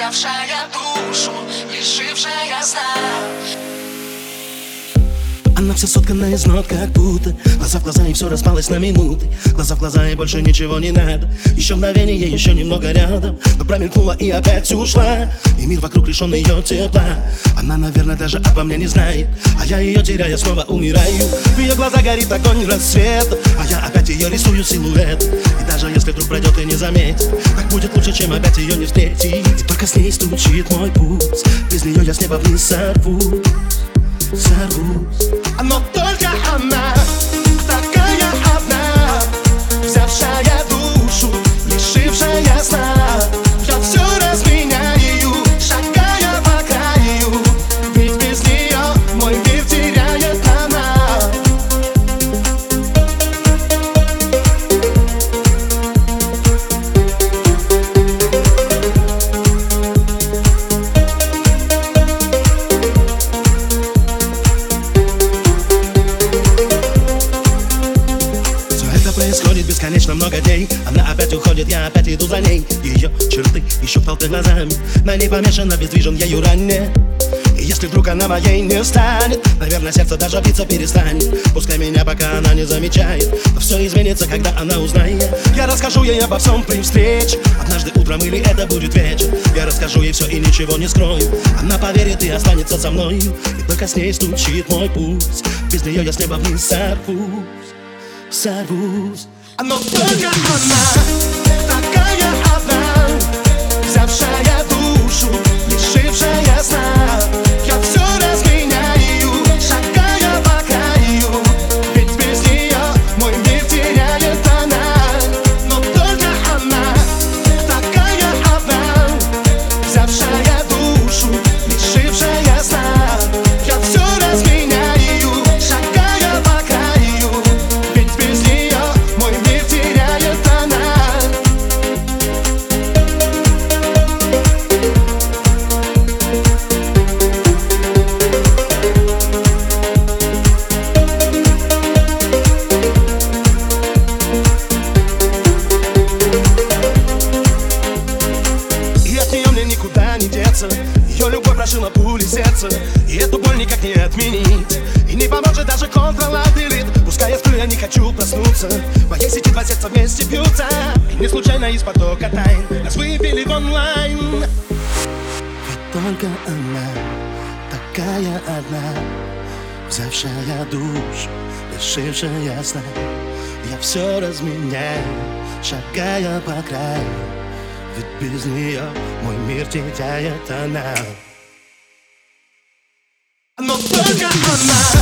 взявшая душу, лишившая сна она вся соткана из нот, как будто Глаза в глаза и все распалось на минуты. Глаза в глаза и больше ничего не надо. Еще мгновение, еще немного рядом. Но промелькнула и опять ушла. И мир вокруг лишен ее тепла. Она, наверное, даже обо мне не знает. А я ее теряя снова умираю. В ее глаза горит огонь рассвет. А я опять ее рисую силуэт. И даже пройдет и не заметит Так будет лучше, чем опять ее не встретить. Только с ней стучит мой путь Без нее я с неба вниз сорвусь Сорвусь. Но только бесконечно много дней Она опять уходит, я опять иду за ней. Ее черты еще в толпе глазами. На ней помешано, бездвижен ею ранее и если вдруг она моей не станет Наверное, сердце даже биться перестанет. Пускай меня пока она не замечает. Но все изменится, когда она узнает. Я расскажу ей обо всем при встрече. Однажды утром или это будет вечер. Я расскажу ей все и ничего не скрою. Она поверит и останется со мною И только с ней стучит мой пульс. Без нее я с неба вниз сорвусь. Сорвусь Но только она Такая Прошила пули сердца И эту боль никак не отменить. И не поможет даже контролабилит Пускай я сплю, я не хочу проснуться. В моей сети два сердца вместе бьются. И не случайно из потока тайн Нас выбили в онлайн. Ведь только она Такая одна Взявшая душу Лишившая сна Я все разменяю Шагая по краю. Ведь без нее мой мир теряет она Но только она